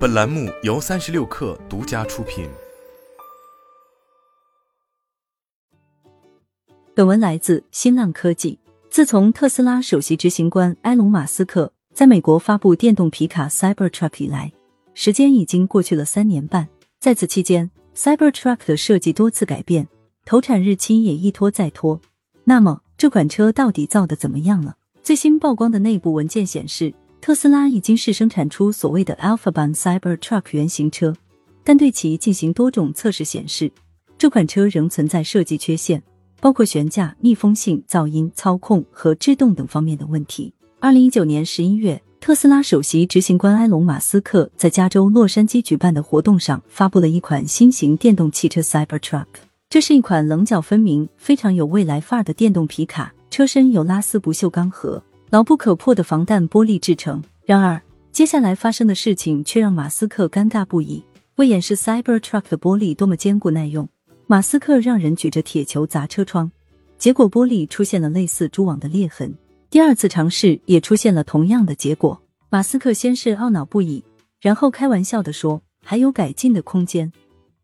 本栏目由三十六氪独家出品。本文来自新浪科技。自从特斯拉首席执行官埃隆·马斯克在美国发布电动皮卡 Cybertruck 以来，时间已经过去了三年半。在此期间，Cybertruck 的设计多次改变，投产日期也一拖再拖。那么，这款车到底造的怎么样了？最新曝光的内部文件显示，特斯拉已经试生产出所谓的 Alpha 版 Cybertruck 原型车，但对其进行多种测试显示，这款车仍存在设计缺陷。包括悬架、密封性、噪音、操控和制动等方面的问题。二零一九年十一月，特斯拉首席执行官埃隆·马斯克在加州洛杉矶举办的活动上发布了一款新型电动汽车 Cybertruck。这是一款棱角分明、非常有未来范儿的电动皮卡，车身有拉丝不锈钢盒牢不可破的防弹玻璃制成。然而，接下来发生的事情却让马斯克尴尬不已。为掩饰 Cybertruck 的玻璃多么坚固耐用。马斯克让人举着铁球砸车窗，结果玻璃出现了类似蛛网的裂痕。第二次尝试也出现了同样的结果。马斯克先是懊恼不已，然后开玩笑的说还有改进的空间。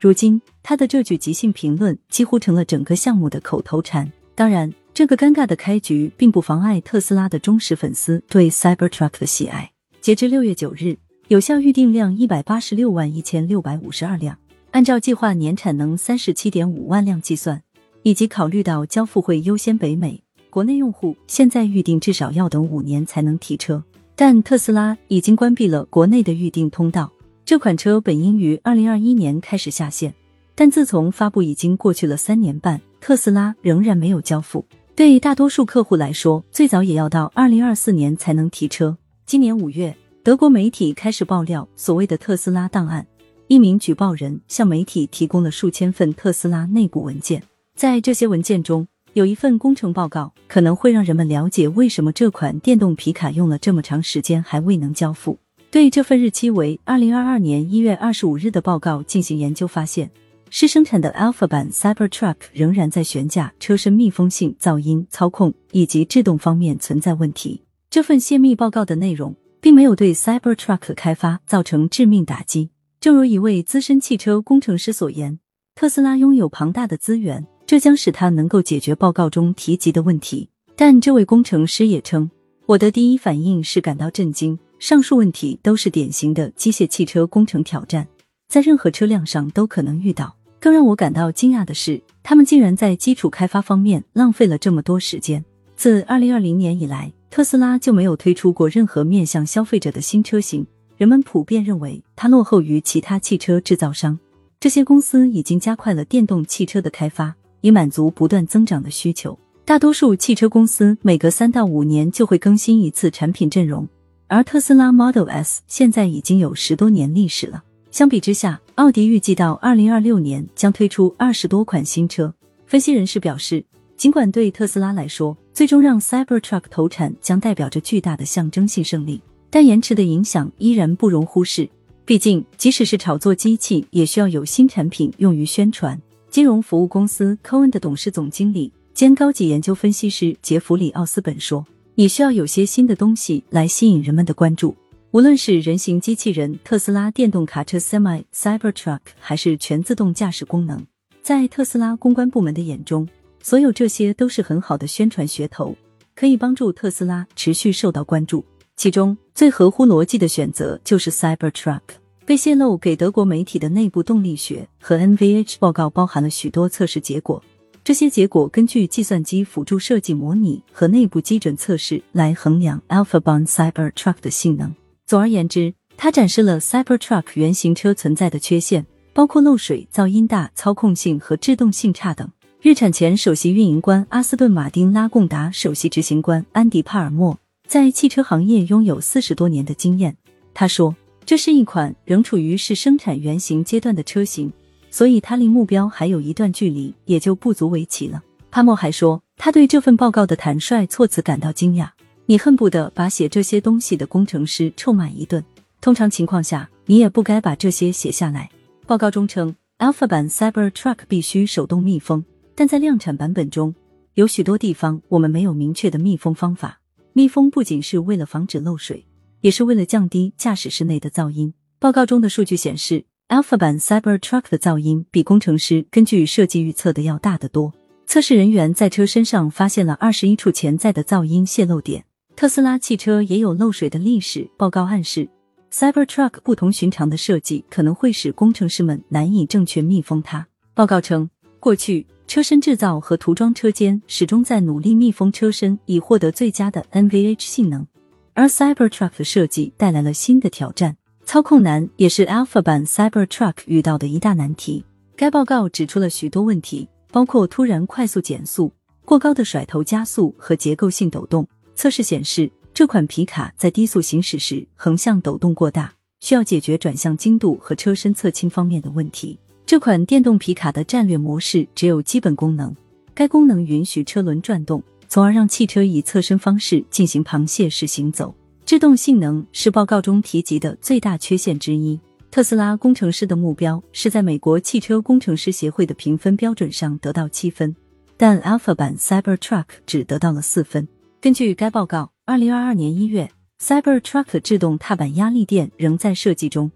如今他的这句即兴评论几乎成了整个项目的口头禅。当然，这个尴尬的开局并不妨碍特斯拉的忠实粉丝对 Cybertruck 的喜爱。截至六月九日，有效预订量一百八十六万一千六百五十二辆。按照计划年产能三十七点五万辆计算，以及考虑到交付会优先北美，国内用户现在预定至少要等五年才能提车。但特斯拉已经关闭了国内的预定通道。这款车本应于二零二一年开始下线，但自从发布已经过去了三年半，特斯拉仍然没有交付。对大多数客户来说，最早也要到二零二四年才能提车。今年五月，德国媒体开始爆料所谓的特斯拉档案。一名举报人向媒体提供了数千份特斯拉内部文件，在这些文件中，有一份工程报告可能会让人们了解为什么这款电动皮卡用了这么长时间还未能交付。对这份日期为二零二二年一月二十五日的报告进行研究，发现试生产的 Alpha 版 Cybertruck 仍然在悬架、车身密封性、噪音、操控以及制动方面存在问题。这份泄密报告的内容并没有对 Cybertruck 开发造成致命打击。正如一位资深汽车工程师所言，特斯拉拥有庞大的资源，这将使他能够解决报告中提及的问题。但这位工程师也称：“我的第一反应是感到震惊。上述问题都是典型的机械汽车工程挑战，在任何车辆上都可能遇到。更让我感到惊讶的是，他们竟然在基础开发方面浪费了这么多时间。自二零二零年以来，特斯拉就没有推出过任何面向消费者的新车型。”人们普遍认为它落后于其他汽车制造商。这些公司已经加快了电动汽车的开发，以满足不断增长的需求。大多数汽车公司每隔三到五年就会更新一次产品阵容，而特斯拉 Model S 现在已经有十多年历史了。相比之下，奥迪预计到二零二六年将推出二十多款新车。分析人士表示，尽管对特斯拉来说，最终让 Cybertruck 投产将代表着巨大的象征性胜利。但延迟的影响依然不容忽视，毕竟即使是炒作机器，也需要有新产品用于宣传。金融服务公司 Cohen 的董事总经理兼高级研究分析师杰弗里奥斯本说：“你需要有些新的东西来吸引人们的关注，无论是人形机器人、特斯拉电动卡车 Semi、Cybertruck，还是全自动驾驶功能。在特斯拉公关部门的眼中，所有这些都是很好的宣传噱头，可以帮助特斯拉持续受到关注。”其中最合乎逻辑的选择就是 Cybertruck。被泄露给德国媒体的内部动力学和 NVH 报告包含了许多测试结果，这些结果根据计算机辅助设计模拟和内部基准测试来衡量 AlphaBond Cybertruck 的性能。总而言之，它展示了 Cybertruck 原型车存在的缺陷，包括漏水、噪音大、操控性和制动性差等。日产前首席运营官阿斯顿马丁拉贡达首席执行官安迪帕尔默。在汽车行业拥有四十多年的经验，他说：“这是一款仍处于试生产原型阶段的车型，所以它离目标还有一段距离，也就不足为奇了。”帕默还说，他对这份报告的坦率措辞感到惊讶。你恨不得把写这些东西的工程师臭骂一顿。通常情况下，你也不该把这些写下来。报告中称，Alpha 版 Cybertruck 必须手动密封，但在量产版本中，有许多地方我们没有明确的密封方法。密封不仅是为了防止漏水，也是为了降低驾驶室内的噪音。报告中的数据显示，Alpha 版 Cybertruck 的噪音比工程师根据设计预测的要大得多。测试人员在车身上发现了二十一处潜在的噪音泄漏点。特斯拉汽车也有漏水的历史。报告暗示，Cybertruck 不同寻常的设计可能会使工程师们难以正确密封它。报告称，过去车身制造和涂装车间始终在努力密封车身，以获得最佳的 NVH 性能。而 Cybertruck 的设计带来了新的挑战，操控难也是 Alpha 版 Cybertruck 遇到的一大难题。该报告指出了许多问题。包括突然快速减速、过高的甩头加速和结构性抖动。测试显示，这款皮卡在低速行驶时横向抖动过大，需要解决转向精度和车身侧倾方面的问题。这款电动皮卡的战略模式只有基本功能，该功能允许车轮转动，从而让汽车以侧身方式进行螃蟹式行走。制动性能是报告中提及的最大缺陷之一。特斯拉工程师的目标是在美国汽车工程师协会的评分标准上得到七分，但 Alpha 版 Cybertruck 只得到了四分。根据该报告，二零二二年一月，Cybertruck 制动踏板压力垫仍在设计中，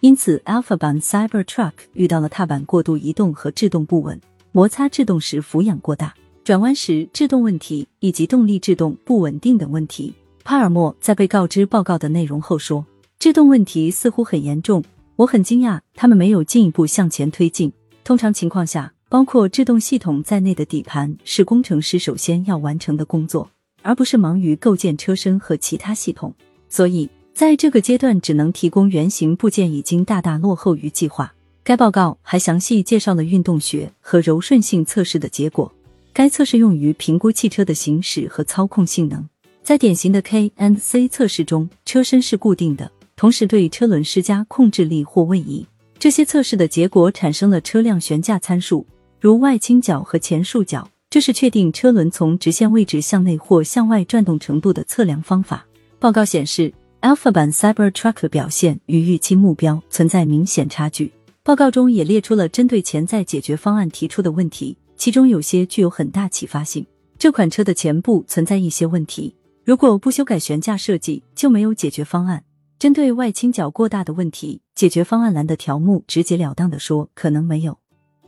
因此 Alpha 版 Cybertruck 遇到了踏板过度移动和制动不稳、摩擦制动时俯仰过大、转弯时制动问题以及动力制动不稳定等问题。帕尔默在被告知报告的内容后说：“制动问题似乎很严重。”我很惊讶，他们没有进一步向前推进。通常情况下，包括制动系统在内的底盘是工程师首先要完成的工作，而不是忙于构建车身和其他系统。所以，在这个阶段只能提供原型部件，已经大大落后于计划。该报告还详细介绍了运动学和柔顺性测试的结果。该测试用于评估汽车的行驶和操控性能。在典型的 K n C 测试中，车身是固定的。同时对车轮施加控制力或位移，这些测试的结果产生了车辆悬架参数，如外倾角和前束角，这是确定车轮从直线位置向内或向外转动程度的测量方法。报告显示，Alpha 版 Cybertruck 的表现与预期目标存在明显差距。报告中也列出了针对潜在解决方案提出的问题，其中有些具有很大启发性。这款车的前部存在一些问题，如果不修改悬架设计，就没有解决方案。针对外倾角过大的问题，解决方案栏的条目直截了当的说，可能没有。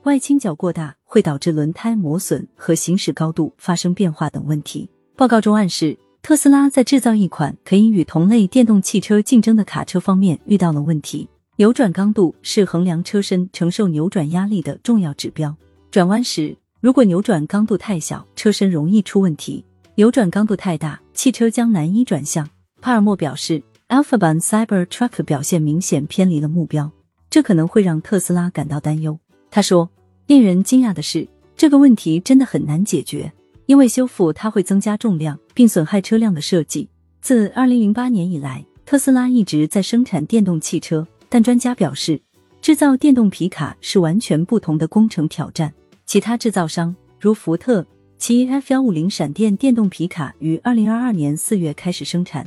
外倾角过大会导致轮胎磨损和行驶高度发生变化等问题。报告中暗示，特斯拉在制造一款可以与同类电动汽车竞争的卡车方面遇到了问题。扭转刚度是衡量车身承受扭转压力的重要指标。转弯时，如果扭转刚度太小，车身容易出问题；扭转刚度太大，汽车将难以转向。帕尔默表示。Alpha 版 Cybertruck 表现明显偏离了目标，这可能会让特斯拉感到担忧。他说：“令人惊讶的是，这个问题真的很难解决，因为修复它会增加重量并损害车辆的设计。自2008年以来，特斯拉一直在生产电动汽车，但专家表示，制造电动皮卡是完全不同的工程挑战。其他制造商如福特，其 F150 闪电电动皮卡于2022年4月开始生产。”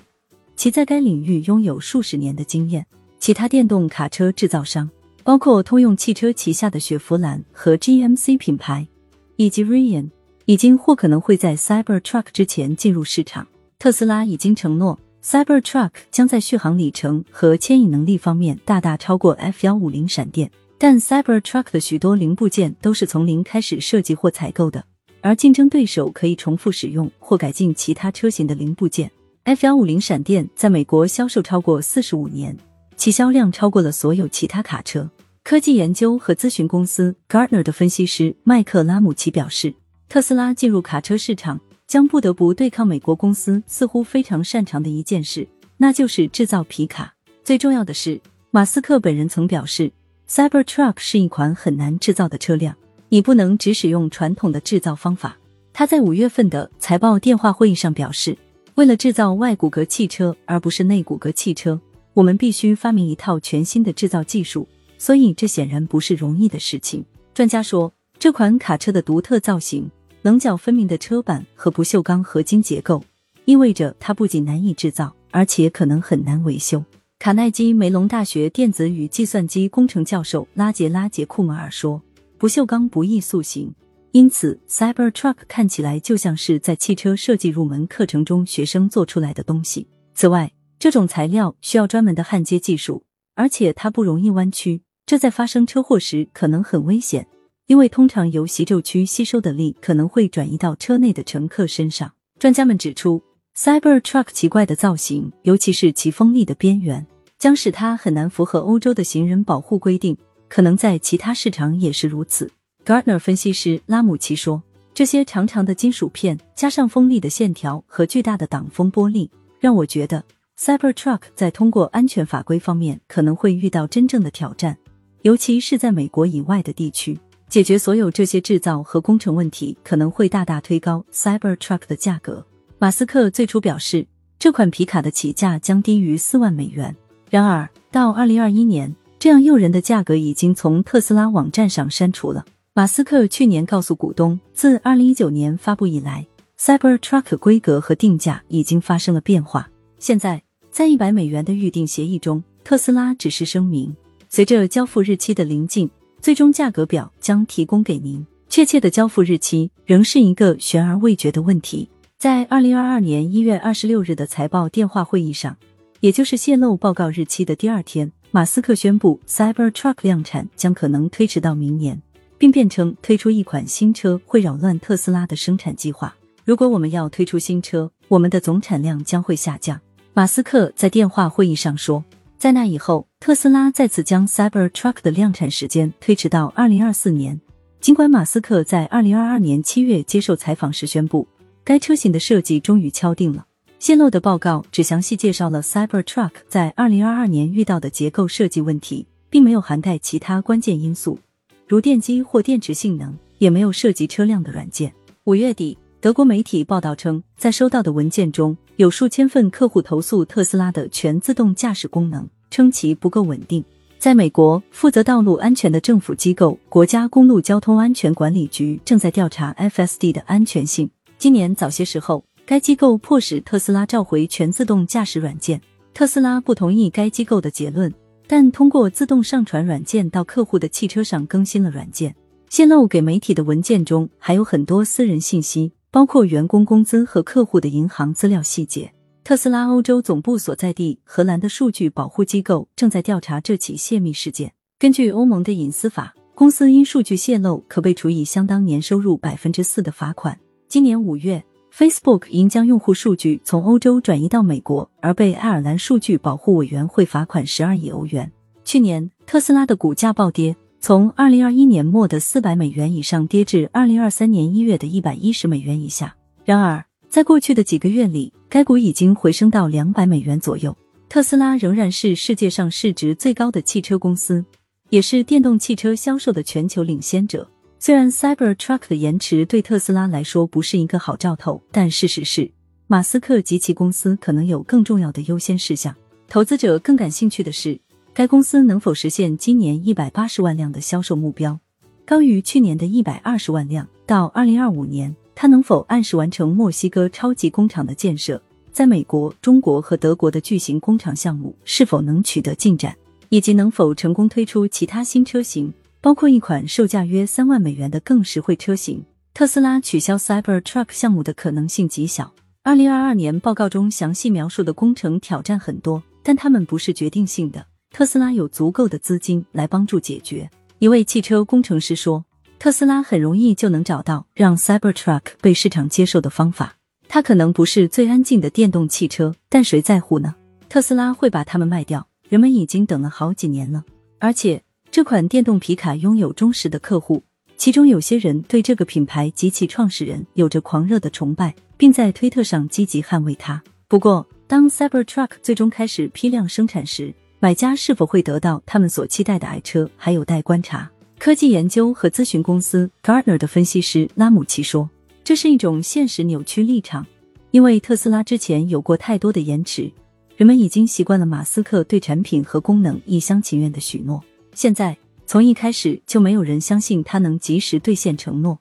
其在该领域拥有数十年的经验。其他电动卡车制造商，包括通用汽车旗下的雪佛兰和 GMC 品牌，以及 Ryan 已经或可能会在 Cybertruck 之前进入市场。特斯拉已经承诺，Cybertruck 将在续航里程和牵引能力方面大大超过 F150 闪电。但 Cybertruck 的许多零部件都是从零开始设计或采购的，而竞争对手可以重复使用或改进其他车型的零部件。F 幺五零闪电在美国销售超过四十五年，其销量超过了所有其他卡车。科技研究和咨询公司 Gartner 的分析师麦克拉姆奇表示，特斯拉进入卡车市场将不得不对抗美国公司似乎非常擅长的一件事，那就是制造皮卡。最重要的是，马斯克本人曾表示，Cybertruck 是一款很难制造的车辆，你不能只使用传统的制造方法。他在五月份的财报电话会议上表示。为了制造外骨骼汽车而不是内骨骼汽车，我们必须发明一套全新的制造技术，所以这显然不是容易的事情。专家说，这款卡车的独特造型、棱角分明的车板和不锈钢合金结构，意味着它不仅难以制造，而且可能很难维修。卡耐基梅隆大学电子与计算机工程教授拉杰拉杰库马尔说：“不锈钢不易塑形。”因此，Cybertruck 看起来就像是在汽车设计入门课程中学生做出来的东西。此外，这种材料需要专门的焊接技术，而且它不容易弯曲，这在发生车祸时可能很危险，因为通常由习轴区吸收的力可能会转移到车内的乘客身上。专家们指出，Cybertruck 奇怪的造型，尤其是其锋利的边缘，将使它很难符合欧洲的行人保护规定，可能在其他市场也是如此。Gardner 分析师拉姆奇说：“这些长长的金属片，加上锋利的线条和巨大的挡风玻璃，让我觉得。” Cybertruck 在通过安全法规方面可能会遇到真正的挑战，尤其是在美国以外的地区。解决所有这些制造和工程问题，可能会大大推高 Cybertruck 的价格。马斯克最初表示，这款皮卡的起价将低于四万美元。然而，到二零二一年，这样诱人的价格已经从特斯拉网站上删除了。马斯克去年告诉股东，自二零一九年发布以来，Cybertruck 规格和定价已经发生了变化。现在。在一百美元的预定协议中，特斯拉只是声明，随着交付日期的临近，最终价格表将提供给您。确切的交付日期仍是一个悬而未决的问题。在二零二二年一月二十六日的财报电话会议上，也就是泄露报告日期的第二天，马斯克宣布 Cybertruck 量产将可能推迟到明年，并辩称推出一款新车会扰乱特斯拉的生产计划。如果我们要推出新车，我们的总产量将会下降。马斯克在电话会议上说，在那以后，特斯拉再次将 Cybertruck 的量产时间推迟到二零二四年。尽管马斯克在二零二二年七月接受采访时宣布，该车型的设计终于敲定了，泄露的报告只详细介绍了 Cybertruck 在二零二二年遇到的结构设计问题，并没有涵盖其他关键因素，如电机或电池性能，也没有涉及车辆的软件。五月底。德国媒体报道称，在收到的文件中有数千份客户投诉特斯拉的全自动驾驶功能，称其不够稳定。在美国，负责道路安全的政府机构国家公路交通安全管理局正在调查 FSD 的安全性。今年早些时候，该机构迫使特斯拉召回全自动驾驶软件。特斯拉不同意该机构的结论，但通过自动上传软件到客户的汽车上更新了软件。泄露给媒体的文件中还有很多私人信息。包括员工工资和客户的银行资料细节。特斯拉欧洲总部所在地荷兰的数据保护机构正在调查这起泄密事件。根据欧盟的隐私法，公司因数据泄露可被处以相当年收入百分之四的罚款。今年五月，Facebook 因将用户数据从欧洲转移到美国而被爱尔兰数据保护委员会罚款十二亿欧元。去年，特斯拉的股价暴跌。从二零二一年末的四百美元以上跌至二零二三年一月的一百一十美元以下。然而，在过去的几个月里，该股已经回升到两百美元左右。特斯拉仍然是世界上市值最高的汽车公司，也是电动汽车销售的全球领先者。虽然 Cybertruck 的延迟对特斯拉来说不是一个好兆头，但事实是，马斯克及其公司可能有更重要的优先事项。投资者更感兴趣的是。该公司能否实现今年一百八十万辆的销售目标，高于去年的一百二十万辆？到二零二五年，它能否按时完成墨西哥超级工厂的建设？在美国、中国和德国的巨型工厂项目是否能取得进展？以及能否成功推出其他新车型，包括一款售价约三万美元的更实惠车型？特斯拉取消 Cybertruck 项目的可能性极小。二零二二年报告中详细描述的工程挑战很多，但它们不是决定性的。特斯拉有足够的资金来帮助解决。一位汽车工程师说：“特斯拉很容易就能找到让 Cybertruck 被市场接受的方法。它可能不是最安静的电动汽车，但谁在乎呢？特斯拉会把它们卖掉。人们已经等了好几年了，而且这款电动皮卡拥有忠实的客户，其中有些人对这个品牌及其创始人有着狂热的崇拜，并在推特上积极捍卫它。不过，当 Cybertruck 最终开始批量生产时，买家是否会得到他们所期待的爱车，还有待观察。科技研究和咨询公司 Gartner 的分析师拉姆奇说：“这是一种现实扭曲立场，因为特斯拉之前有过太多的延迟，人们已经习惯了马斯克对产品和功能一厢情愿的许诺。现在，从一开始就没有人相信他能及时兑现承诺。”